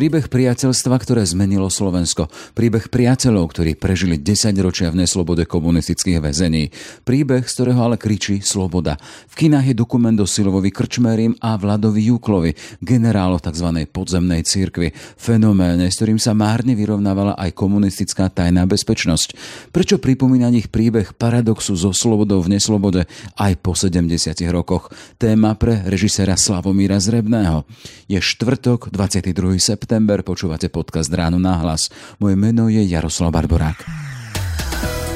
Príbeh priateľstva, ktoré zmenilo Slovensko. Príbeh priateľov, ktorí prežili 10 ročia v neslobode komunistických väzení. Príbeh, z ktorého ale kričí sloboda. V kinách je dokument o Silovovi Krčmerim a Vladovi Júklovi, generálo tzv. podzemnej cirkvi. Fenoméne, s ktorým sa márne vyrovnávala aj komunistická tajná bezpečnosť. Prečo pripomína ich príbeh paradoxu so slobodou v neslobode aj po 70 rokoch? Téma pre režisera Slavomíra Zrebného. Je štvrtok, 22. september september. Počúvate podcast Ráno na hlas. Moje meno je Jaroslav Barborák.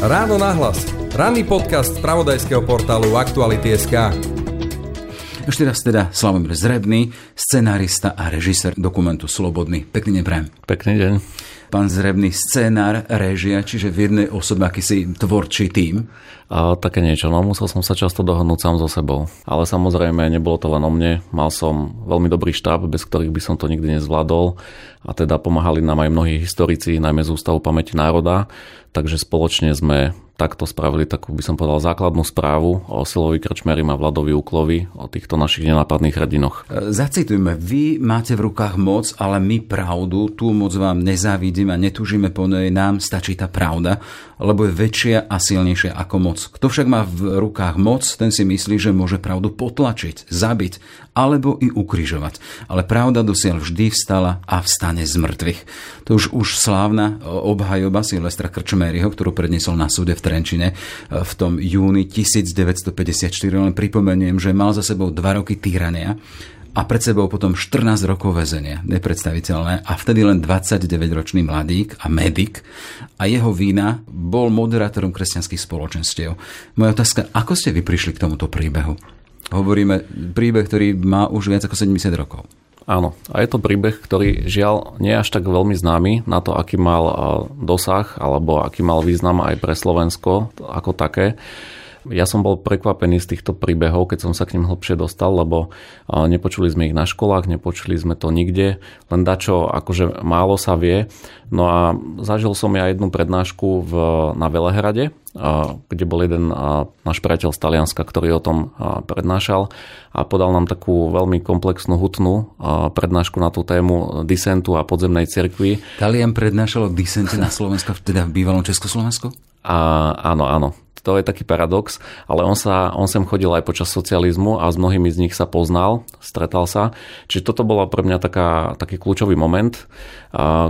Ráno na hlas. Ranný podcast z pravodajského portálu Aktuality.sk. Ešte raz teda Slavomír Zrebný, scenárista a režisér dokumentu Slobodný. Pekný deň prajem. Pekný deň. Pán Zrebný, scénár, režia, čiže v jednej osobe akýsi tvorčí tým. A také niečo, no musel som sa často dohodnúť sám so sebou. Ale samozrejme, nebolo to len o mne. Mal som veľmi dobrý štáb, bez ktorých by som to nikdy nezvládol. A teda pomáhali nám aj mnohí historici, najmä z Ústavu pamäti národa. Takže spoločne sme takto spravili takú, by som povedal, základnú správu o Silovi Krčmerim a Vladovi Uklovi, o týchto našich nenápadných hrdinoch. E, zacitujme, vy máte v rukách moc, ale my pravdu, tú moc vám nezávidíme a netúžime po nej, nám stačí tá pravda, lebo je väčšia a silnejšia ako moc. Kto však má v rukách moc, ten si myslí, že môže pravdu potlačiť, zabiť alebo i ukrižovať. Ale pravda dosiaľ vždy vstala a vstane z mŕtvych. To už už slávna obhajoba Silvestra Krčmeryho, ktorú predniesol na súde v Trenčine e, v tom júni 1954. Len pripomeniem, že mal za sebou dva roky týrania a pred sebou potom 14 rokov väzenia. Nepredstaviteľné. A vtedy len 29-ročný mladík a medik a jeho vína bol moderátorom kresťanských spoločenstiev. Moja otázka, ako ste vy prišli k tomuto príbehu? Hovoríme príbeh, ktorý má už viac ako 70 rokov. Áno, a je to príbeh, ktorý žiaľ nie je až tak veľmi známy na to, aký mal dosah alebo aký mal význam aj pre Slovensko ako také. Ja som bol prekvapený z týchto príbehov, keď som sa k ním hlbšie dostal, lebo nepočuli sme ich na školách, nepočuli sme to nikde, len dačo akože málo sa vie. No a zažil som ja jednu prednášku v, na Velehrade, kde bol jeden náš priateľ z Talianska, ktorý o tom prednášal a podal nám takú veľmi komplexnú hutnú prednášku na tú tému disentu a podzemnej cirkvi. Talian prednášal o disente na Slovensku, teda v bývalom Československu? A, áno, áno to je taký paradox, ale on, sa, on sem chodil aj počas socializmu a s mnohými z nich sa poznal, stretal sa. Čiže toto bola pre mňa taká, taký kľúčový moment,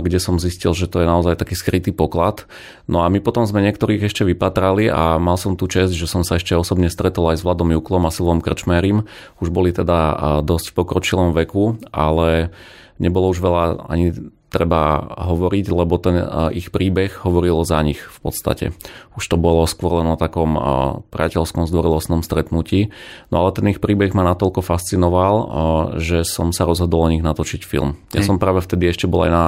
kde som zistil, že to je naozaj taký skrytý poklad. No a my potom sme niektorých ešte vypatrali a mal som tu čest, že som sa ešte osobne stretol aj s Vladom Juklom a Silvom Krčmerim. Už boli teda dosť v pokročilom veku, ale nebolo už veľa ani treba hovoriť, lebo ten ich príbeh hovoril za nich v podstate. Už to bolo skôr len o takom priateľskom zdvorilostnom stretnutí. No ale ten ich príbeh ma natoľko fascinoval, že som sa rozhodol o nich natočiť film. Ja som práve vtedy ešte bol aj na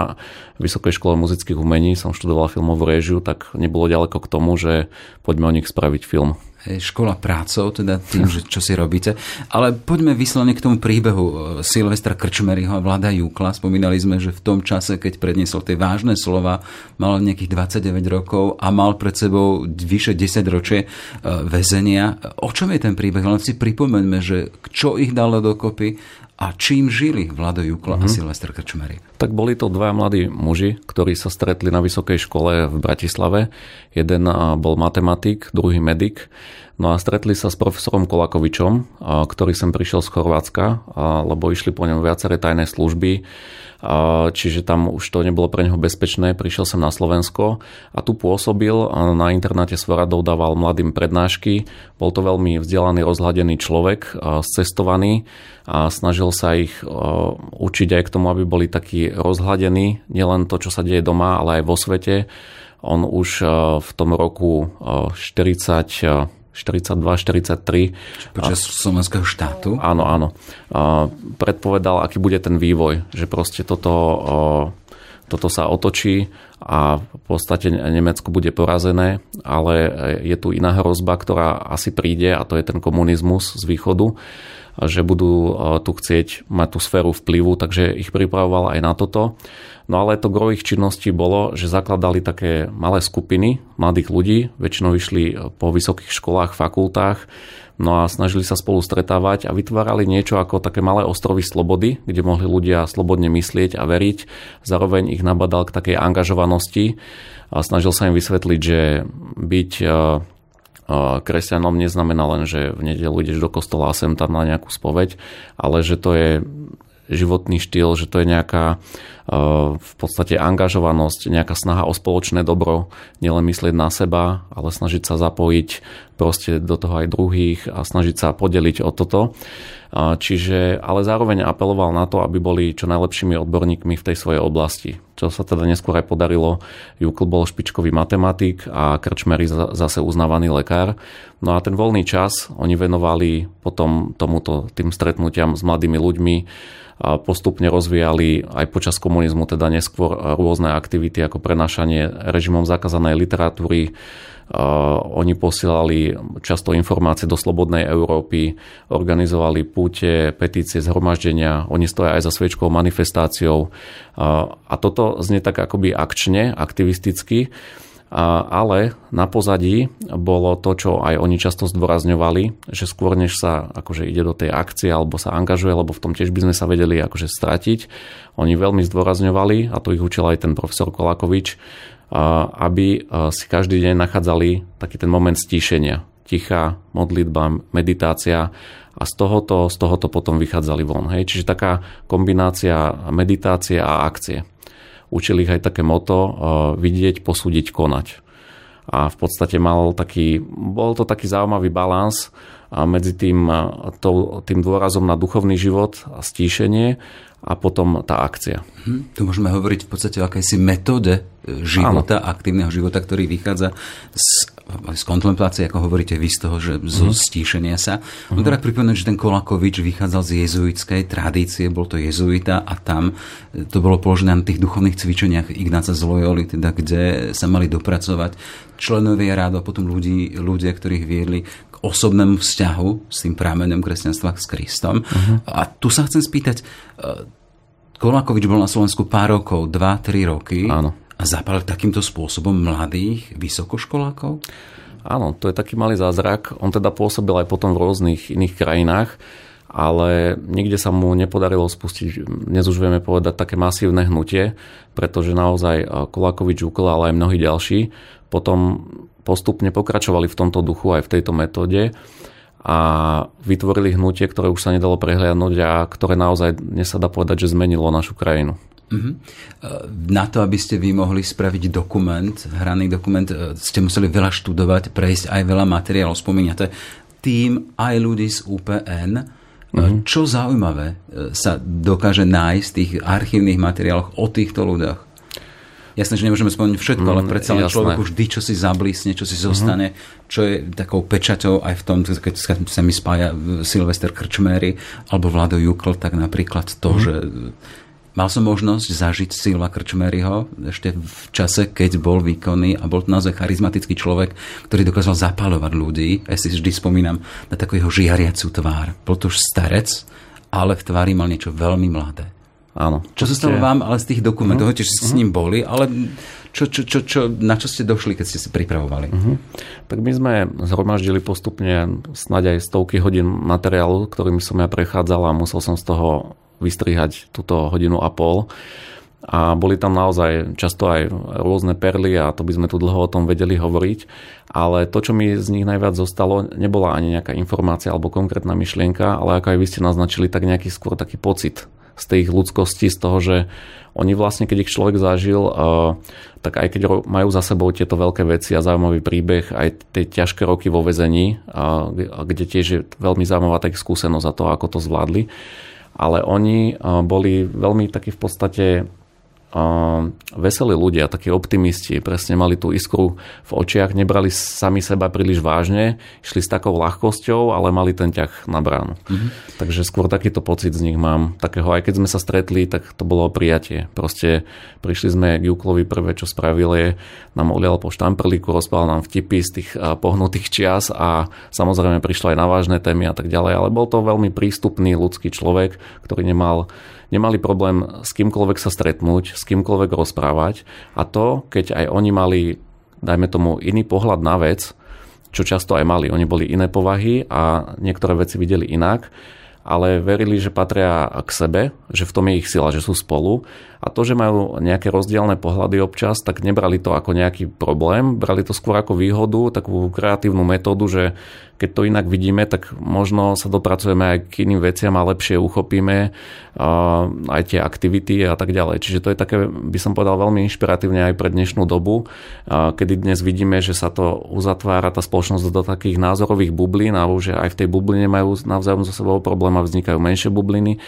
Vysokej škole muzických umení, som študoval filmovú réžiu, tak nebolo ďaleko k tomu, že poďme o nich spraviť film škola prácou, teda tým, že čo si robíte. Ale poďme vyslovene k tomu príbehu e, Silvestra Krčmeryho a Vlada Jukla. Spomínali sme, že v tom čase, keď predniesol tie vážne slova, mal nejakých 29 rokov a mal pred sebou vyše 10 ročie e, väzenia. O čom je ten príbeh? Len si pripomeňme, že čo ich dalo dokopy a čím žili Vlado Jukla mm-hmm. a mhm. Silvestr Krčmery? Tak boli to dva mladí muži, ktorí sa stretli na vysokej škole v Bratislave. Jeden bol matematik, druhý medik. No a stretli sa s profesorom Kolakovičom, ktorý sem prišiel z Chorvátska, lebo išli po ňom viaceré tajné služby čiže tam už to nebolo pre neho bezpečné, prišiel sem na Slovensko a tu pôsobil, na internáte Svoradov dával mladým prednášky, bol to veľmi vzdelaný, rozhľadený človek, cestovaný a snažil sa ich učiť aj k tomu, aby boli takí rozhľadení, nielen to, čo sa deje doma, ale aj vo svete. On už v tom roku 40 42-43. Počas slovenského štátu? Áno, áno. Predpovedal, aký bude ten vývoj, že proste toto, toto sa otočí a v podstate Nemecko bude porazené, ale je tu iná hrozba, ktorá asi príde a to je ten komunizmus z východu že budú tu chcieť mať tú sféru vplyvu, takže ich pripravoval aj na toto. No ale to gro ich činnosti bolo, že zakladali také malé skupiny mladých ľudí, väčšinou išli po vysokých školách, fakultách, No a snažili sa spolu stretávať a vytvárali niečo ako také malé ostrovy slobody, kde mohli ľudia slobodne myslieť a veriť. Zároveň ich nabadal k takej angažovanosti a snažil sa im vysvetliť, že byť e, e, kresťanom neznamená len, že v nedelu ideš do kostola a sem tam na nejakú spoveď, ale že to je životný štýl, že to je nejaká e, v podstate angažovanosť, nejaká snaha o spoločné dobro, nielen myslieť na seba, ale snažiť sa zapojiť proste do toho aj druhých a snažiť sa podeliť o toto. Čiže, ale zároveň apeloval na to, aby boli čo najlepšími odborníkmi v tej svojej oblasti. Čo sa teda neskôr aj podarilo. Jukl bol špičkový matematik a Krčmery zase uznávaný lekár. No a ten voľný čas oni venovali potom tomuto, tým stretnutiam s mladými ľuďmi, a postupne rozvíjali aj počas komunizmu teda neskôr rôzne aktivity ako prenašanie režimom zakázanej literatúry, oni posielali často informácie do Slobodnej Európy, organizovali púte, petície, zhromaždenia, oni stoja aj za sviečkou manifestáciou. A toto znie tak akoby akčne, aktivisticky, ale na pozadí bolo to, čo aj oni často zdôrazňovali, že skôr než sa akože ide do tej akcie alebo sa angažuje, lebo v tom tiež by sme sa vedeli akože stratiť, oni veľmi zdôrazňovali, a to ich učil aj ten profesor Kolakovič, aby si každý deň nachádzali taký ten moment stíšenia. Tichá, modlitba, meditácia a z tohoto, z tohoto potom vychádzali von. Hej? Čiže taká kombinácia meditácie a akcie. Učili ich aj také moto vidieť, posúdiť, konať. A v podstate mal taký, bol to taký zaujímavý balans medzi tým, tým dôrazom na duchovný život a stíšenie a potom tá akcia. Hm, tu môžeme hovoriť v podstate o akejsi metóde e, života, ano. aktívneho života, ktorý vychádza z, z kontemplácie, ako hovoríte vy z toho, že zo uh-huh. stíšenia sa. Uh-huh. No teda pripomenúť, že ten Kolakovič vychádzal z jezuitskej tradície, bol to jezuita a tam e, to bolo položené na tých duchovných cvičeniach Ignáca z Loyoli, teda kde sa mali dopracovať členovia rádu a potom ľudí, ľudia, ktorých viedli osobnému vzťahu s tým prámenem kresťanstva s Kristom. Uh-huh. A tu sa chcem spýtať, e, Kolakovič bol na Slovensku pár rokov, 2-3 roky. Áno. A zapálil takýmto spôsobom mladých vysokoškolákov? Áno, to je taký malý zázrak. On teda pôsobil aj potom v rôznych iných krajinách, ale nikde sa mu nepodarilo spustiť, dnes už vieme povedať, také masívne hnutie, pretože naozaj e, Kolakovič, Ukl, ale aj mnohí ďalší potom postupne pokračovali v tomto duchu aj v tejto metóde a vytvorili hnutie, ktoré už sa nedalo prehliadnúť a ktoré naozaj, dnes sa dá povedať, že zmenilo našu krajinu. Uh-huh. Na to, aby ste vy mohli spraviť dokument, hraný dokument, e, ste museli veľa študovať, prejsť aj veľa materiálov. Spomínate tým aj ľudí z UPN. Uh-huh. Čo zaujímavé sa dokáže nájsť v tých archívnych materiáloch o týchto ľuďoch? Jasné, že nemôžeme spomenúť všetko, mm, ale predsa len človeku vždy čo si zablísne, čo si zostane, mm-hmm. čo je takou pečaťou aj v tom, keď sa mi spája Silvester Krčméry alebo Vlado Jukl, tak napríklad to, mm-hmm. že Mal som možnosť zažiť Silva Krčmeryho ešte v čase, keď bol výkonný a bol to naozaj charizmatický človek, ktorý dokázal zapáľovať ľudí. Ja si vždy spomínam na takú jeho žiariacu tvár. Bol to už starec, ale v tvári mal niečo veľmi mladé. Áno. Čo sa stalo vám ale z tých dokumentov, uh-huh. že ste uh-huh. s mhm. ním boli, ale čo, čo, čo, čo, na čo ste došli, keď ste si pripravovali? Uh-huh. Tak my sme zhromaždili postupne snáď aj stovky hodín materiálu, ktorými som ja prechádzal a musel som z toho vystrihať túto hodinu a pol. A boli tam naozaj často aj rôzne perly a to by sme tu dlho o tom vedeli hovoriť. Ale to, čo mi z nich najviac zostalo, nebola ani nejaká informácia alebo konkrétna myšlienka, ale ako aj vy ste naznačili, tak nejaký skôr taký pocit z tej ich ľudskosti, z toho, že oni vlastne, keď ich človek zažil, tak aj keď majú za sebou tieto veľké veci a zaujímavý príbeh, aj tie ťažké roky vo vezení, kde tiež je veľmi zaujímavá tak skúsenosť za to, ako to zvládli, ale oni boli veľmi takí v podstate veselí ľudia, takí optimisti, presne mali tú iskru v očiach, nebrali sami seba príliš vážne, išli s takou ľahkosťou, ale mali ten ťah na bránu. Mm-hmm. Takže skôr takýto pocit z nich mám. Takého, aj keď sme sa stretli, tak to bolo prijatie. Proste prišli sme k Juklovi, prvé čo spravili, nám olial po štamprlíku, rozprával nám vtipy z tých pohnutých čias a samozrejme prišlo aj na vážne témy a tak ďalej, ale bol to veľmi prístupný ľudský človek, ktorý nemal nemali problém s kýmkoľvek sa stretnúť, s kýmkoľvek rozprávať. A to, keď aj oni mali, dajme tomu, iný pohľad na vec, čo často aj mali. Oni boli iné povahy a niektoré veci videli inak, ale verili, že patria k sebe, že v tom je ich sila, že sú spolu. A to, že majú nejaké rozdielne pohľady občas, tak nebrali to ako nejaký problém, brali to skôr ako výhodu, takú kreatívnu metódu, že keď to inak vidíme, tak možno sa dopracujeme aj k iným veciam a lepšie uchopíme aj tie aktivity a tak ďalej. Čiže to je také, by som povedal, veľmi inšpiratívne aj pre dnešnú dobu, kedy dnes vidíme, že sa to uzatvára tá spoločnosť do takých názorových bublín a už aj v tej bubline majú navzájom so sebou problém a vznikajú menšie bubliny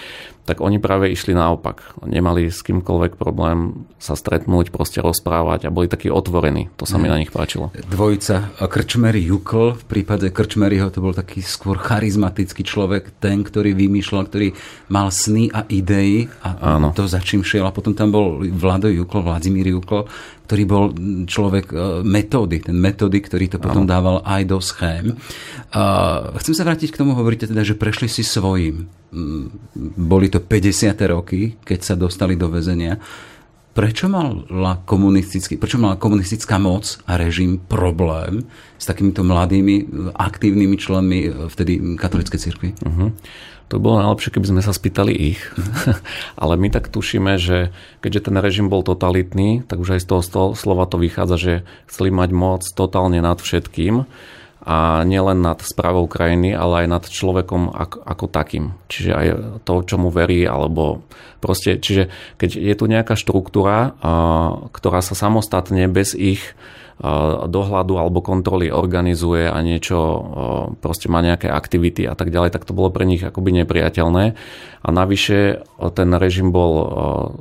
tak oni práve išli naopak. Nemali s kýmkoľvek problém sa stretnúť, proste rozprávať a boli takí otvorení. To sa mi mhm. na nich páčilo. Dvojica Krčmery Jukl, v prípade Krčmeryho to bol taký skôr charizmatický človek, ten, ktorý vymýšľal, ktorý mal sny a idei a Áno. to za čím šiel. A potom tam bol Vlado Jukl, Vladimír Jukl, ktorý bol človek e, metódy, ten metódy, ktorý to potom ano. dával aj do schém. Chcem sa vrátiť k tomu, hovoríte teda, že prešli si svojím. Boli to 50. roky, keď sa dostali do väzenia. Prečo mala, komunistický, prečo mala komunistická moc a režim problém s takýmito mladými, aktívnymi členmi e, vtedy katolíckej cirkvi? Uh-huh. To by bolo najlepšie, keby sme sa spýtali ich. Ale my tak tušíme, že keďže ten režim bol totalitný, tak už aj z toho slova to vychádza, že chceli mať moc totálne nad všetkým a nielen nad správou krajiny, ale aj nad človekom ako, ako takým. Čiže aj to, čo mu verí, alebo proste, čiže keď je tu nejaká štruktúra, ktorá sa samostatne bez ich dohľadu alebo kontroly organizuje a niečo proste má nejaké aktivity a tak ďalej, tak to bolo pre nich akoby nepriateľné. A navyše ten režim bol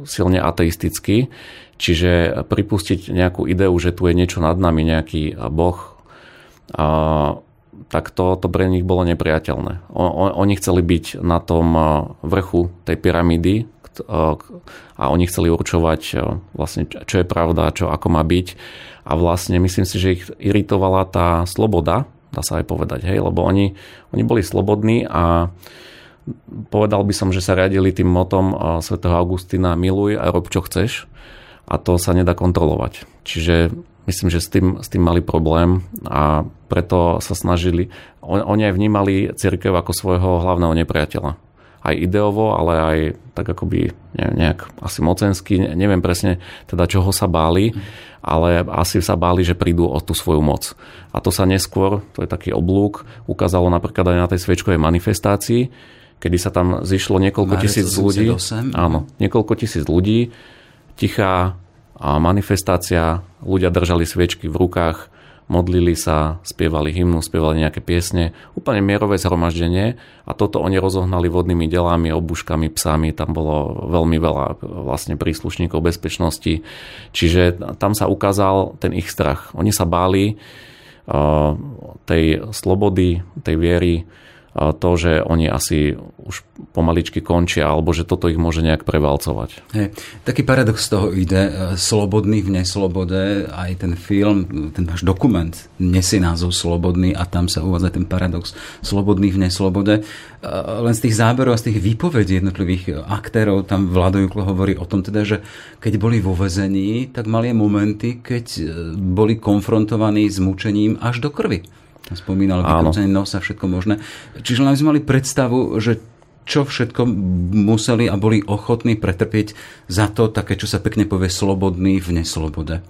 silne ateistický, čiže pripustiť nejakú ideu, že tu je niečo nad nami, nejaký boh, tak to, to pre nich bolo nepriateľné. Oni chceli byť na tom vrchu tej pyramídy a oni chceli určovať vlastne, čo je pravda, čo ako má byť a vlastne myslím si, že ich iritovala tá sloboda, dá sa aj povedať, hej, lebo oni, oni boli slobodní a povedal by som, že sa riadili tým motom svätého Augustína miluj a rob čo chceš a to sa nedá kontrolovať. Čiže myslím, že s tým, s tým mali problém a preto sa snažili, on, oni aj vnímali církev ako svojho hlavného nepriateľa aj ideovo, ale aj tak akoby nejak asi mocensky, neviem presne teda čoho sa báli, ale asi sa báli, že prídu o tú svoju moc. A to sa neskôr, to je taký oblúk, ukázalo napríklad aj na tej sviečkovej manifestácii, kedy sa tam zišlo niekoľko Mare tisíc ľudí. Áno, niekoľko tisíc ľudí, tichá manifestácia, ľudia držali sviečky v rukách, modlili sa, spievali hymnu, spievali nejaké piesne, úplne mierové zhromaždenie. A toto oni rozohnali vodnými delami, obuškami, psami, tam bolo veľmi veľa vlastne príslušníkov bezpečnosti, čiže tam sa ukázal ten ich strach. Oni sa báli uh, tej slobody, tej viery, to, že oni asi už pomaličky končia, alebo že toto ich môže nejak prevalcovať. Hey, taký paradox z toho ide, e, slobodný v neslobode, aj ten film, ten váš dokument nesie názov Slobodný a tam sa uvádza ten paradox slobodný v neslobode. E, len z tých záberov a z tých výpovedí jednotlivých aktérov tam Vlado Juklo hovorí o tom teda, že keď boli vo vezení, tak mali momenty, keď e, boli konfrontovaní s mučením až do krvi spomínal vykrúcanie nosa, všetko možné. Čiže len sme mali predstavu, že čo všetko museli a boli ochotní pretrpieť za to, také, čo sa pekne povie, slobodný v neslobode.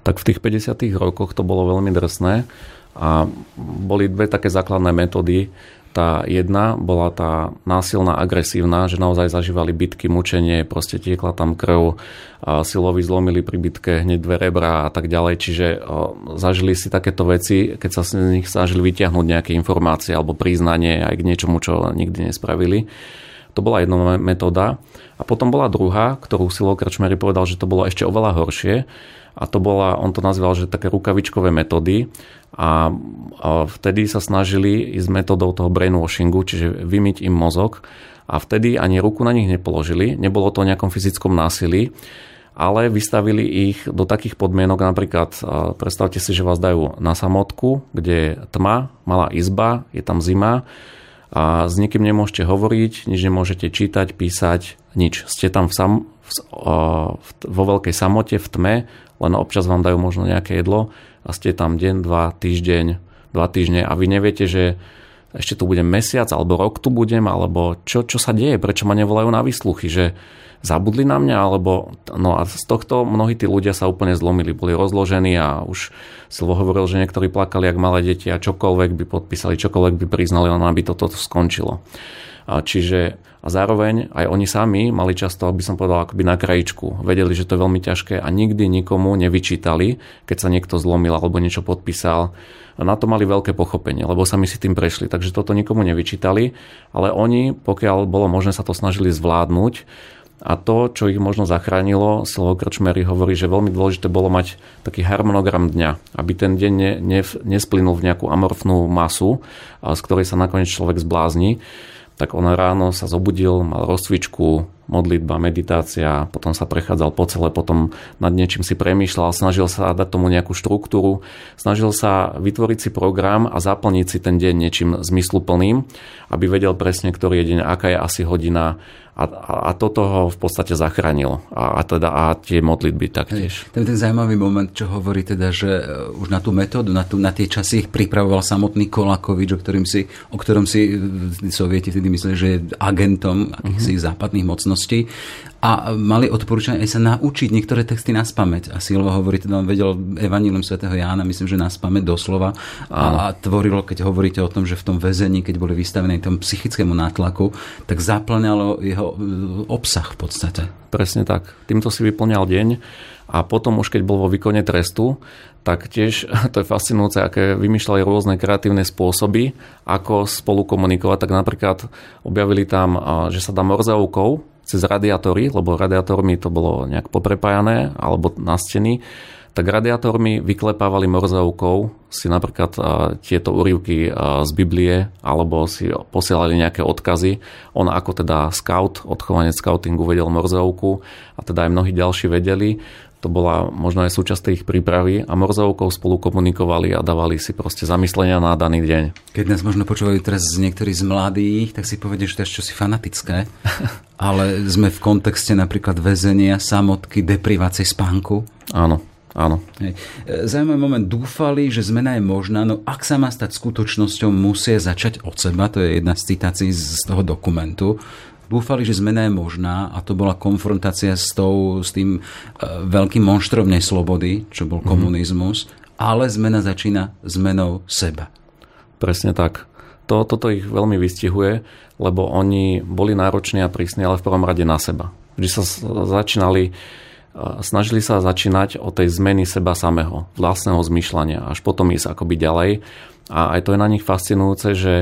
Tak v tých 50 rokoch to bolo veľmi drsné a boli dve také základné metódy, tá jedna bola tá násilná, agresívna, že naozaj zažívali bitky, mučenie, proste tiekla tam krv, silovi zlomili pri bitke hneď dve rebra a tak ďalej. Čiže zažili si takéto veci, keď sa z nich snažili vyťahnuť nejaké informácie alebo priznanie aj k niečomu, čo nikdy nespravili. To bola jedna metóda. A potom bola druhá, ktorú Silo Krčmery povedal, že to bolo ešte oveľa horšie. A to bola, on to nazval, že také rukavičkové metódy. A, vtedy sa snažili ísť metodou toho brainwashingu, čiže vymyť im mozog. A vtedy ani ruku na nich nepoložili. Nebolo to o nejakom fyzickom násilí ale vystavili ich do takých podmienok, napríklad predstavte si, že vás dajú na samotku, kde je tma, malá izba, je tam zima a s nikým nemôžete hovoriť, nič nemôžete čítať, písať, nič. Ste tam v sam, v, vo veľkej samote, v tme, len občas vám dajú možno nejaké jedlo a ste tam deň, dva, týždeň, dva týždne a vy neviete, že ešte tu budem mesiac, alebo rok tu budem, alebo čo, čo sa deje, prečo ma nevolajú na výsluchy, že zabudli na mňa, alebo no a z tohto mnohí tí ľudia sa úplne zlomili, boli rozložení a už Silvo hovoril, že niektorí plakali jak malé deti a čokoľvek by podpísali, čokoľvek by priznali, len aby toto skončilo. A čiže a zároveň aj oni sami mali často, aby som povedal, akoby na krajičku. Vedeli, že to je veľmi ťažké a nikdy nikomu nevyčítali, keď sa niekto zlomil alebo niečo podpísal. A na to mali veľké pochopenie, lebo sami si tým prešli. Takže toto nikomu nevyčítali, ale oni, pokiaľ bolo možné, sa to snažili zvládnuť a to, čo ich možno zachránilo, Slovo Krčmery hovorí, že veľmi dôležité bolo mať taký harmonogram dňa, aby ten deň ne, ne, nesplynul v nejakú amorfnú masu, z ktorej sa nakoniec človek zblázni. Tak on ráno sa zobudil, mal rozcvičku, modlitba, meditácia, potom sa prechádzal po celé, potom nad niečím si premýšľal, snažil sa dať tomu nejakú štruktúru, snažil sa vytvoriť si program a zaplniť si ten deň niečím zmysluplným, aby vedel presne, ktorý je deň, aká je asi hodina, a, a, a toto ho v podstate zachránilo. A, a, teda, a tie modlitby taktiež. Ten, ten zaujímavý moment, čo hovorí teda, že e, už na tú metódu, na, tú, na tie časy ich pripravoval samotný Kolakovič, o, ktorým si, o ktorom si e, sovieti vtedy mysleli, že je agentom akýchsi uh-huh. západných mocností a mali odporúčanie aj sa naučiť niektoré texty na spameť. A Silva hovorí, teda on vedel Evangelium svätého Jána, myslím, že na spameť doslova. A, a tvorilo, keď hovoríte o tom, že v tom väzení, keď boli vystavení tom psychickému nátlaku, tak zaplňalo jeho e, obsah v podstate. Presne tak. Týmto si vyplňal deň a potom už keď bol vo výkone trestu, tak tiež to je fascinujúce, aké vymýšľali rôzne kreatívne spôsoby, ako spolu komunikovať. Tak napríklad objavili tam, že sa dá morzovkou cez radiátory, lebo radiátormi to bolo nejak poprepájané alebo na steny, tak radiátormi vyklepávali morzovkou si napríklad tieto úrivky z Biblie alebo si posielali nejaké odkazy. On ako teda scout, odchovanie scoutingu vedel morzovku a teda aj mnohí ďalší vedeli to bola možno aj súčasť ich prípravy a morzovkou spolu komunikovali a dávali si proste zamyslenia na daný deň. Keď nás možno počúvajú teraz niektorí z mladých, tak si povedia, že to je čosi fanatické, ale sme v kontexte napríklad väzenia, samotky, deprivácie spánku. Áno, Áno. Hej. E, zaujímavý moment. Dúfali, že zmena je možná, no ak sa má stať skutočnosťou, musia začať od seba. To je jedna z citácií z toho dokumentu dúfali, že zmena je možná a to bola konfrontácia s, tou, s tým uh, veľkým monštrom neslobody, čo bol mm-hmm. komunizmus, ale zmena začína zmenou seba. Presne tak. To, toto ich veľmi vystihuje, lebo oni boli nároční a prísni, ale v prvom rade na seba. Vždy sa začínali e, snažili sa začínať od tej zmeny seba samého, vlastného zmýšľania, až potom ísť akoby ďalej. A aj to je na nich fascinujúce, že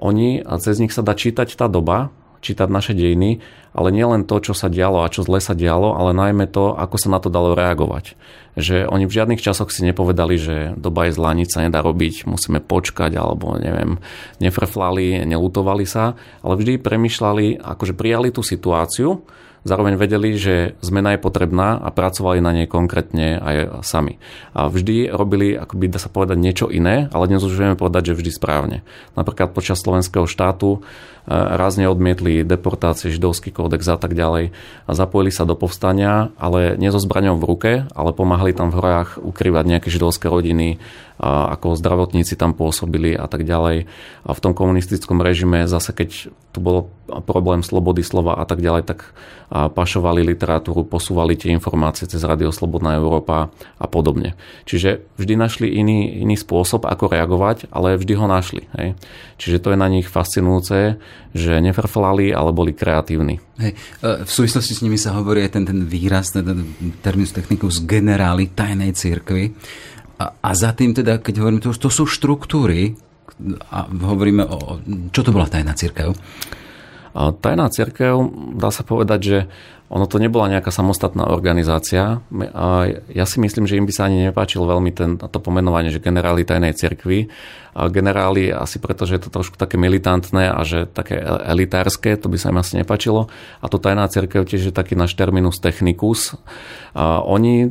oni, a cez nich sa dá čítať tá doba, čítať naše dejiny, ale nie len to, čo sa dialo a čo zle sa dialo, ale najmä to, ako sa na to dalo reagovať. Že oni v žiadnych časoch si nepovedali, že doba je zlá, nič sa nedá robiť, musíme počkať, alebo neviem, nefrflali, nelutovali sa, ale vždy premyšľali, akože prijali tú situáciu, zároveň vedeli, že zmena je potrebná a pracovali na nej konkrétne aj sami. A vždy robili, ako by sa povedať, niečo iné, ale dnes už vieme povedať, že vždy správne. Napríklad počas slovenského štátu rázne odmietli deportácie, židovský kódex a tak ďalej a zapojili sa do povstania, ale nie so zbraňou v ruke, ale pomáhali tam v horách ukrývať nejaké židovské rodiny, a ako zdravotníci tam pôsobili a tak ďalej. A v tom komunistickom režime zase, keď tu bol problém slobody slova a tak ďalej, tak pašovali literatúru, posúvali tie informácie cez Radio Slobodná Európa a podobne. Čiže vždy našli iný, iný spôsob, ako reagovať, ale vždy ho našli. Hej. Čiže to je na nich fascinujúce, že nefrflali, ale boli kreatívni. Hej. E, v súvislosti s nimi sa hovorí aj ten, ten výraz, ten, ten terminus technicus generáli tajnej cirkvi. A, a za tým teda, keď hovoríme, to, to sú štruktúry, a hovoríme o... Čo to bola tajná církev? Tajná církev, dá sa povedať, že ono to nebola nejaká samostatná organizácia. Ja si myslím, že im by sa ani nepáčilo veľmi ten, to pomenovanie, že generáli tajnej cirkvi. Generáli asi preto, že je to trošku také militantné a že také elitárske, to by sa im asi nepáčilo. A to tajná cirkev tiež je taký náš terminus technicus. Oni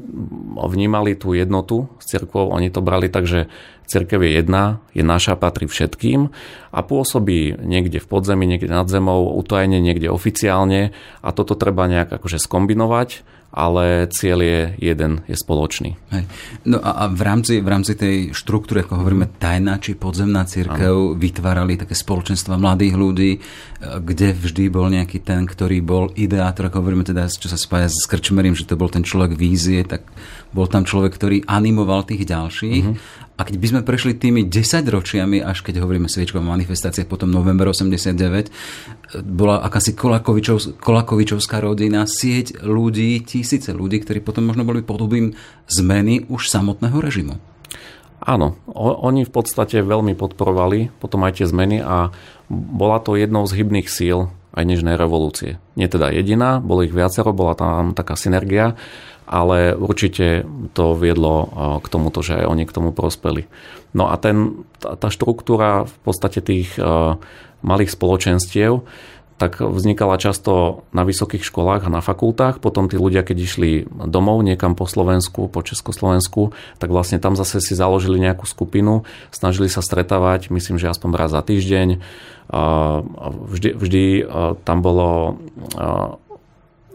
vnímali tú jednotu s cirkvou, oni to brali tak, že Cirkev je jedna, je naša, patrí všetkým a pôsobí niekde v podzemí, niekde nad zemou, utajne, niekde oficiálne a toto treba nejak akože skombinovať ale cieľ je jeden, je spoločný. Hej. No a, a v, rámci, v rámci tej štruktúry, ako hovoríme, tajná či podzemná církev, ano. vytvárali také spoločenstva mladých ľudí, e, kde vždy bol nejaký ten, ktorý bol ideátor, ako hovoríme teda, čo sa spája s Krčmerím, že to bol ten človek vízie, tak bol tam človek, ktorý animoval tých ďalších. Uh-huh. A keď by sme prešli tými 10 ročiami, až keď hovoríme sviečková manifestácia, potom november 89, bola akási Kolakovičov, Kolakovičovská rodina, sieť ľudí, tisíce ľudí, ktorí potom možno boli podobým zmeny už samotného režimu. Áno, oni v podstate veľmi podporovali potom aj tie zmeny a bola to jednou z hybných síl aj nežnej revolúcie. Nie teda jediná, bolo ich viacero, bola tam taká synergia ale určite to viedlo k tomuto, že aj oni k tomu prospeli. No a ten, tá, štruktúra v podstate tých malých spoločenstiev, tak vznikala často na vysokých školách a na fakultách. Potom tí ľudia, keď išli domov niekam po Slovensku, po Československu, tak vlastne tam zase si založili nejakú skupinu, snažili sa stretávať, myslím, že aspoň raz za týždeň. Vždy, vždy tam bolo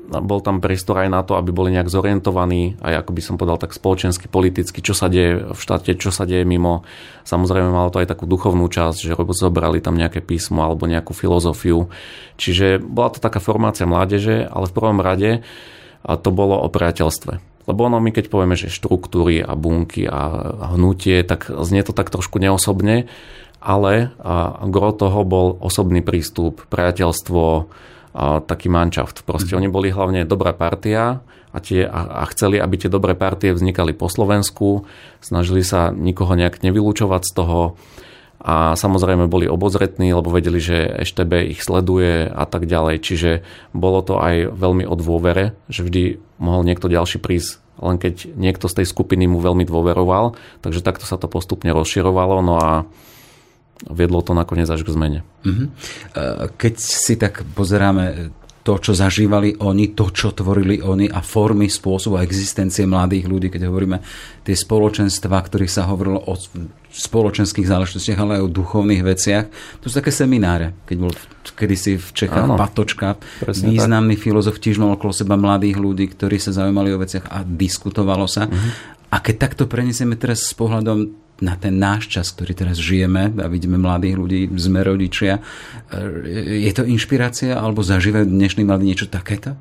bol tam priestor aj na to, aby boli nejak zorientovaní, aj ako by som povedal tak spoločensky, politicky, čo sa deje v štáte, čo sa deje mimo. Samozrejme malo to aj takú duchovnú časť, že zobrali tam nejaké písmo alebo nejakú filozofiu. Čiže bola to taká formácia mládeže, ale v prvom rade to bolo o priateľstve. Lebo ono my keď povieme, že štruktúry a bunky a hnutie, tak znie to tak trošku neosobne, ale gro toho bol osobný prístup, priateľstvo, taký manšaft. Proste mm. oni boli hlavne dobrá partia a, tie, a, a chceli, aby tie dobré partie vznikali po Slovensku, snažili sa nikoho nejak nevylúčovať z toho a samozrejme boli obozretní, lebo vedeli, že EŠTB ich sleduje a tak ďalej. Čiže bolo to aj veľmi o dôvere, že vždy mohol niekto ďalší prísť len keď niekto z tej skupiny mu veľmi dôveroval, takže takto sa to postupne rozširovalo, no a viedlo to nakoniec až k zmene. Mhm. Keď si tak pozeráme to, čo zažívali oni, to, čo tvorili oni a formy, spôsobu existencie mladých ľudí, keď hovoríme tie spoločenstva, ktorých sa hovorilo o spoločenských záležitostiach, ale aj o duchovných veciach. To sú také semináre, keď bol kedysi v Čechách Áno, Patočka, významný tak. filozof tiež mal okolo seba mladých ľudí, ktorí sa zaujímali o veciach a diskutovalo sa. Uh-huh. A keď takto prenesieme teraz s pohľadom na ten náš čas, ktorý teraz žijeme a vidíme mladých ľudí, sme rodičia. E, je to inšpirácia alebo zažívajú dnešní mladí niečo takéto?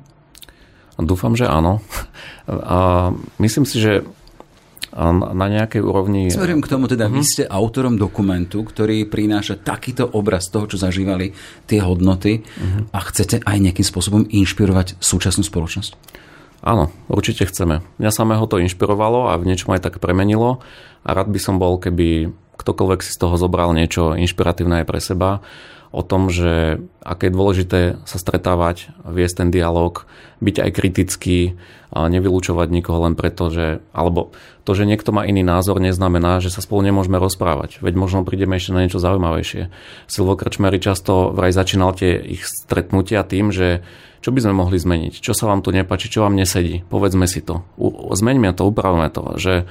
Dúfam, že áno. A myslím si, že na nejakej úrovni... Smerujem k tomu, teda uh-huh. vy mhm. ste autorom dokumentu, ktorý prináša takýto obraz toho, čo zažívali tie hodnoty uh-huh. a chcete aj nejakým spôsobom inšpirovať súčasnú spoločnosť? Áno, určite chceme. Mňa samého to inšpirovalo a v niečom aj tak premenilo a rád by som bol, keby ktokoľvek si z toho zobral niečo inšpiratívne aj pre seba o tom, že aké je dôležité sa stretávať, viesť ten dialog, byť aj kritický, a nevylúčovať nikoho len preto, že, alebo to, že niekto má iný názor, neznamená, že sa spolu nemôžeme rozprávať. Veď možno prídeme ešte na niečo zaujímavejšie. Silvo Krčmery často vraj začínal tie ich stretnutia tým, že čo by sme mohli zmeniť? Čo sa vám tu nepáči? Čo vám nesedí? Povedzme si to. U, zmeňme to, upravme to. Že,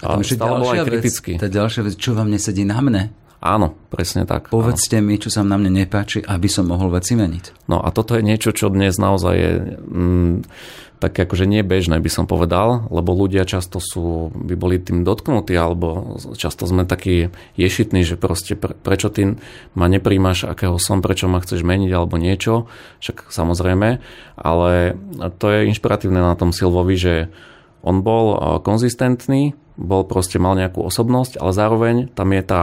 a stále bol aj kritický. Vec, tá ďalšia vec, čo vám nesedí na mne? Áno, presne tak. Povedzte áno. mi, čo sa na mne nepáči, aby som mohol veci meniť. No a toto je niečo, čo dnes naozaj je mm, tak akože nie bežné, by som povedal, lebo ľudia často sú, by boli tým dotknutí, alebo často sme takí ješitní, že proste pre, prečo ty ma nepríjmaš, akého som, prečo ma chceš meniť, alebo niečo, však samozrejme, ale to je inšpiratívne na tom Silvovi, že on bol konzistentný, bol proste, mal nejakú osobnosť, ale zároveň tam je tá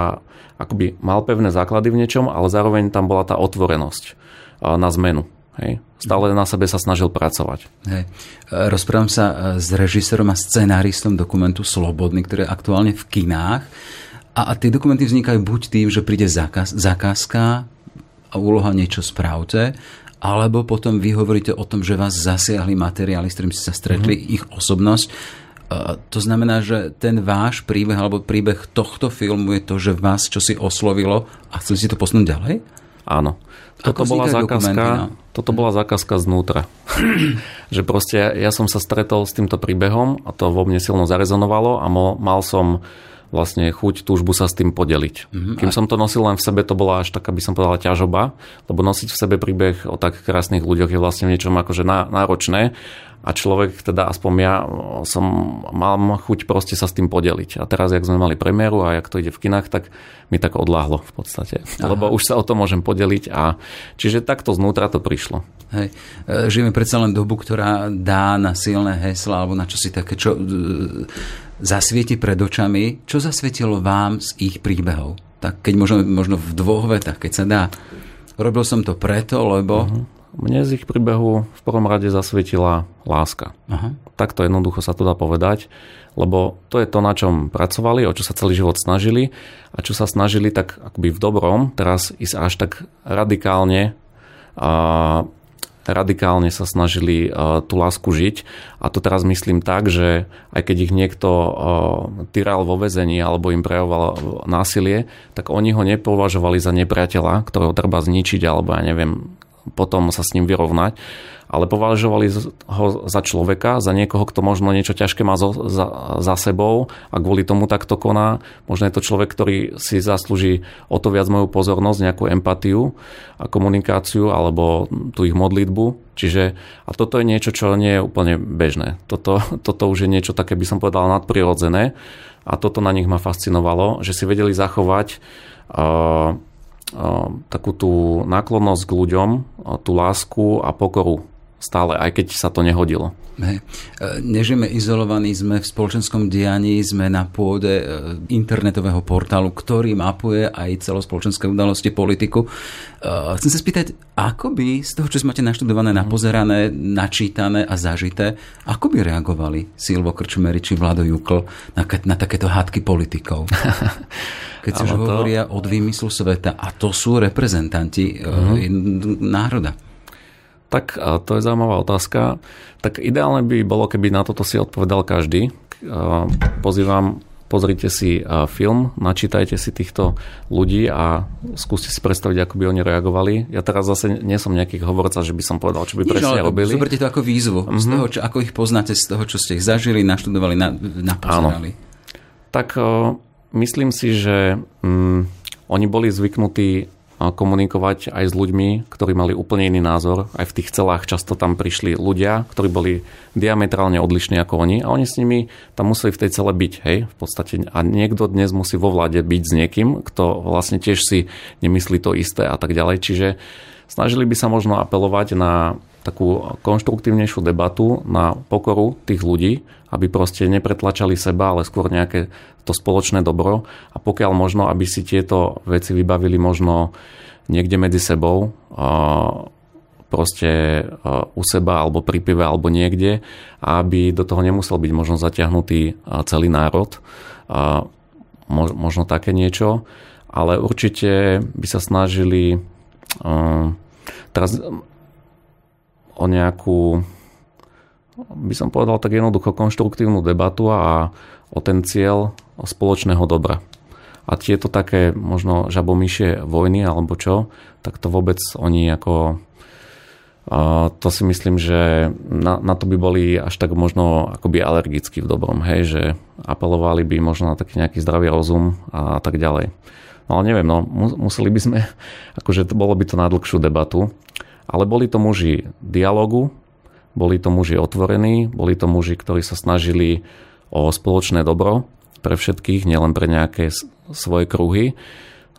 akoby mal pevné základy v niečom, ale zároveň tam bola tá otvorenosť na zmenu. Hej. Stále na sebe sa snažil pracovať. Hej. Rozprávam sa s režisérom a scenáristom dokumentu Slobodný, ktorý je aktuálne v kinách. A, a tie dokumenty vznikajú buď tým, že príde zákaz, zákazka a úloha niečo spravte, alebo potom vy hovoríte o tom, že vás zasiahli materiály, s ktorým ste sa stretli, mm-hmm. ich osobnosť. To znamená, že ten váš príbeh alebo príbeh tohto filmu je to, že vás čo si oslovilo a chceli ste to posunúť ďalej? Áno. Toto bola, zákazka, no? toto bola zákazka znútra. že proste ja som sa stretol s týmto príbehom a to vo mne silno zarezonovalo a mal som vlastne chuť, túžbu sa s tým podeliť. Mm-hmm. Kým som to nosil len v sebe, to bola až taká, by som povedala, ťažoba, lebo nosiť v sebe príbeh o tak krásnych ľuďoch je vlastne niečom akože náročné a človek, teda aspoň ja som, mám chuť proste sa s tým podeliť. A teraz, jak sme mali premiéru a jak to ide v kinách, tak mi tak odláhlo v podstate. Aha. Lebo už sa o to môžem podeliť a čiže takto znútra to prišlo. Hej. E, žijeme predsa len dobu, ktorá dá na silné hesla alebo na čosi také, čo zasvieti pred očami. Čo zasvietilo vám z ich príbehov? Tak keď možno, možno v dvoch vetách, keď sa dá. Robil som to preto, lebo... Uh-huh. Mne z ich príbehu v prvom rade zasvietila láska. Uh-huh. Takto jednoducho sa to dá povedať, lebo to je to, na čom pracovali, o čo sa celý život snažili a čo sa snažili tak akoby v dobrom, teraz ísť až tak radikálne a radikálne sa snažili uh, tú lásku žiť. A to teraz myslím tak, že aj keď ich niekto uh, tyral vo vezení alebo im prejavoval násilie, tak oni ho nepovažovali za nepriateľa, ktorého treba zničiť alebo ja neviem, potom sa s ním vyrovnať ale považovali ho za človeka, za niekoho, kto možno niečo ťažké má za, za, za sebou a kvôli tomu takto koná. Možno je to človek, ktorý si zaslúži o to viac moju pozornosť, nejakú empatiu a komunikáciu alebo tú ich modlitbu. Čiže, a toto je niečo, čo nie je úplne bežné. Toto, toto už je niečo také, by som povedal, nadprirodzené a toto na nich ma fascinovalo, že si vedeli zachovať uh, takú tú náklonnosť k ľuďom, tú lásku a pokoru stále, aj keď sa to nehodilo. Hej. E, nežijeme izolovaní, sme v spoločenskom dianí, sme na pôde e, internetového portálu, ktorý mapuje aj celospoločenské udalosti, politiku. E, chcem sa spýtať, ako by z toho, čo máte naštudované, napozerané, načítané a zažité, ako by reagovali Silvo Krčmery či Vlado Jukl na, na takéto hádky politikov? Keď sa už hovoria od výmyslu sveta a to sú reprezentanti mm-hmm. národa. Tak to je zaujímavá otázka. Tak ideálne by bolo, keby na toto si odpovedal každý. Pozývam, pozrite si film, načítajte si týchto ľudí a skúste si predstaviť, ako by oni reagovali. Ja teraz zase nie som nejaký hovorca, že by som povedal, čo by Nič, presne robili. Zoberte to ako výzvu. Mm-hmm. Z mhm. toho, čo, ako ich poznáte, z toho, čo ste ich zažili, naštudovali, na, napozerali. Tak myslím si, že mm, oni boli zvyknutí komunikovať aj s ľuďmi, ktorí mali úplne iný názor. Aj v tých celách často tam prišli ľudia, ktorí boli diametrálne odlišní ako oni a oni s nimi tam museli v tej cele byť, hej, v podstate. A niekto dnes musí vo vláde byť s niekým, kto vlastne tiež si nemyslí to isté a tak ďalej. Čiže snažili by sa možno apelovať na takú konštruktívnejšiu debatu, na pokoru tých ľudí, aby proste nepretlačali seba, ale skôr nejaké to spoločné dobro a pokiaľ možno, aby si tieto veci vybavili možno niekde medzi sebou, proste u seba alebo pri pive alebo niekde, aby do toho nemusel byť možno zatiahnutý celý národ. Možno také niečo, ale určite by sa snažili teraz o nejakú by som povedal tak jednoducho konštruktívnu debatu a o ten cieľ spoločného dobra. A tieto také možno žabomíšie vojny alebo čo, tak to vôbec oni ako to si myslím, že na, na to by boli až tak možno akoby alergicky v dobrom, hej, že apelovali by možno na taký nejaký zdravý rozum a tak ďalej. No ale neviem, no, museli by sme, akože bolo by to na dlhšiu debatu, ale boli to muži dialogu, boli to muži otvorení, boli to muži, ktorí sa snažili o spoločné dobro pre všetkých, nielen pre nejaké svoje kruhy.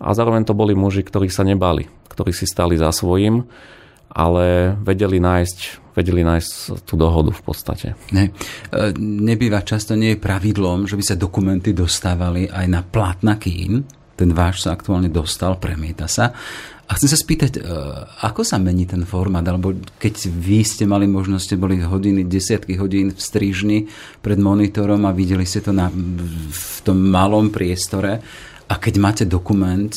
A zároveň to boli muži, ktorí sa nebali, ktorí si stali za svojím, ale vedeli nájsť, vedeli nájsť tú dohodu v podstate. Ne, e, nebýva často, nie je pravidlom, že by sa dokumenty dostávali aj na plátna kín. Ten váš sa aktuálne dostal, premieta sa. A chcem sa spýtať, e, ako sa mení ten formát, alebo keď vy ste mali možnosť, ste boli hodiny, desiatky hodín v strižni pred monitorom a videli ste to na, v tom malom priestore a keď máte dokument,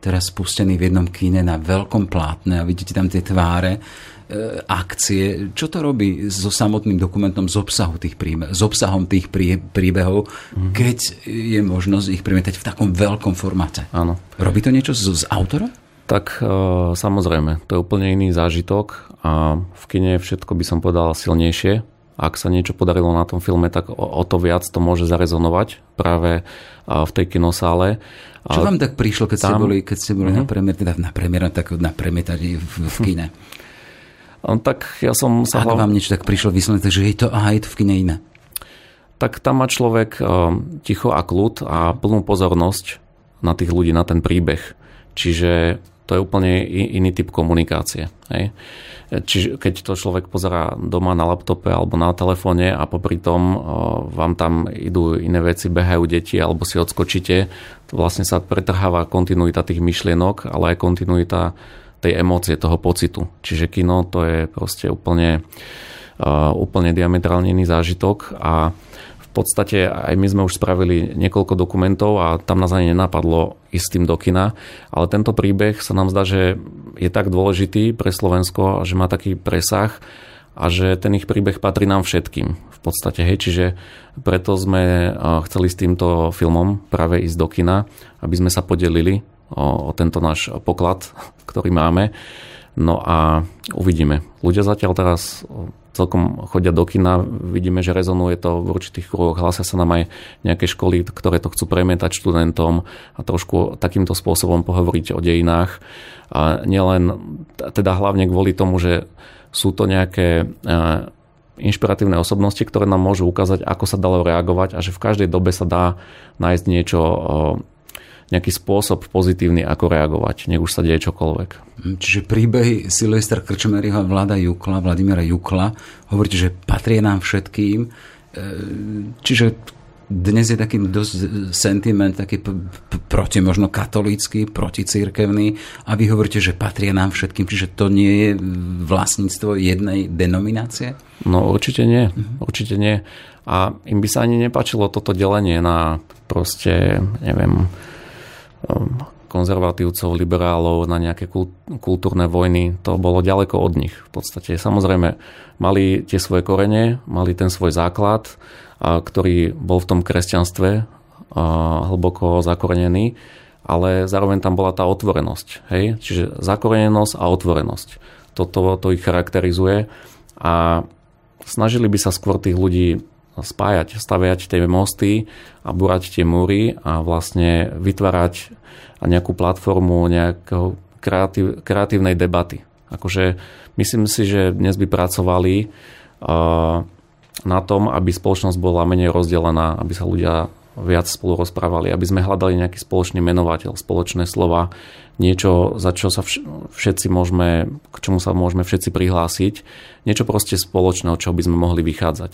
teraz spustený v jednom kine na veľkom plátne a vidíte tam tie tváre, e, akcie. Čo to robí so samotným dokumentom z obsahu tých príbe- s obsahom tých prí- príbehov, mm-hmm. keď je možnosť ich premietať v takom veľkom formáte? Áno. Robí to niečo s, s autorom? Tak e, samozrejme, to je úplne iný zážitok a v kine všetko by som povedal silnejšie, ak sa niečo podarilo na tom filme, tak o, o to viac to môže zarezonovať práve v tej kinosále. Čo vám tak prišlo, keď tam, ste boli, keď ste boli uh-huh. na premiér, teda na premiér, tak na premietaní v, v kine? tak ja som sa... Ako hlav... vám niečo tak prišlo vyslovene, že je to, aha, je to v kine iné? Tak tam má človek ticho a kľud a plnú pozornosť na tých ľudí, na ten príbeh. Čiže to je úplne iný typ komunikácie. Hej. Čiže keď to človek pozerá doma na laptope alebo na telefóne a popri tom vám tam idú iné veci, behajú deti alebo si odskočíte, to vlastne sa pretrháva kontinuita tých myšlienok, ale aj kontinuita tej emócie, toho pocitu. Čiže kino to je proste úplne, úplne diametrálne iný zážitok a podstate aj my sme už spravili niekoľko dokumentov a tam nás ani nenapadlo ísť tým do kina, ale tento príbeh sa nám zdá, že je tak dôležitý pre Slovensko, že má taký presah a že ten ich príbeh patrí nám všetkým v podstate. Hej. Čiže preto sme chceli s týmto filmom práve ísť do kina, aby sme sa podelili o, o tento náš poklad, ktorý máme. No a uvidíme. Ľudia zatiaľ teraz celkom chodia do kina, vidíme, že rezonuje to v určitých kruhoch, hlasia sa nám aj nejaké školy, ktoré to chcú premietať študentom a trošku takýmto spôsobom pohovoriť o dejinách. A nielen, teda hlavne kvôli tomu, že sú to nejaké inšpiratívne osobnosti, ktoré nám môžu ukázať, ako sa dalo reagovať a že v každej dobe sa dá nájsť niečo nejaký spôsob pozitívny, ako reagovať, nech už sa deje čokoľvek. Čiže príbehy Silvestra Krčmeryho a Vlada Jukla, Vladimíra Jukla, hovoríte, že patrí nám všetkým. E, čiže dnes je taký dosť sentiment, taký proti možno katolícky, proticírkevný a vy hovoríte, že patria nám všetkým, čiže to nie je vlastníctvo jednej denominácie? No určite nie, uh-huh. určite nie. A im by sa ani nepačilo toto delenie na proste, neviem, konzervatívcov, liberálov na nejaké kultúrne vojny. To bolo ďaleko od nich. V podstate samozrejme mali tie svoje korene, mali ten svoj základ, ktorý bol v tom kresťanstve hlboko zakorenený, ale zároveň tam bola tá otvorenosť. Hej? Čiže zakorenenosť a otvorenosť. Toto to ich charakterizuje a snažili by sa skôr tých ľudí spájať, staviať tie mosty a burať tie múry a vlastne vytvárať nejakú platformu nejakého kreatív, kreatívnej debaty. Akože myslím si, že dnes by pracovali na tom, aby spoločnosť bola menej rozdelená, aby sa ľudia viac spolu rozprávali, aby sme hľadali nejaký spoločný menovateľ, spoločné slova, niečo, za čo sa všetci môžeme, k čomu sa môžeme všetci prihlásiť, niečo proste spoločného, čo by sme mohli vychádzať.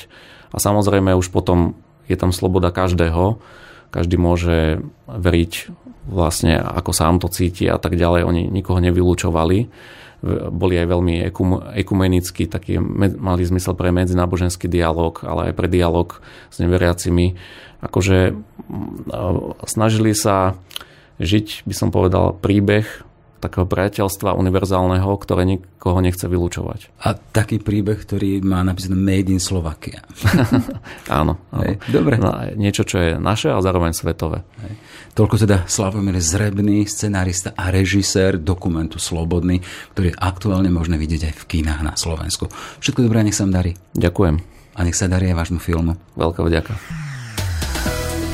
A samozrejme už potom je tam sloboda každého, každý môže veriť vlastne ako sám to cíti a tak ďalej. Oni nikoho nevylúčovali. Boli aj veľmi ekumenickí, taký, mali zmysel pre medzináboženský dialog, ale aj pre dialog s neveriacimi. Akože snažili sa žiť, by som povedal, príbeh takého priateľstva univerzálneho, ktoré nikoho nechce vylúčovať. A taký príbeh, ktorý má napísané Made in Slovakia. áno. áno. Hej, dobre. No, niečo, čo je naše a zároveň svetové. Hej. Toľko teda Slavomír Zrebný, scenárista a režisér dokumentu Slobodný, ktorý je aktuálne možné vidieť aj v kinách na Slovensku. Všetko dobré, nech sa vám darí. Ďakujem. A nech sa darí aj vášmu filmu. Veľká vďaka.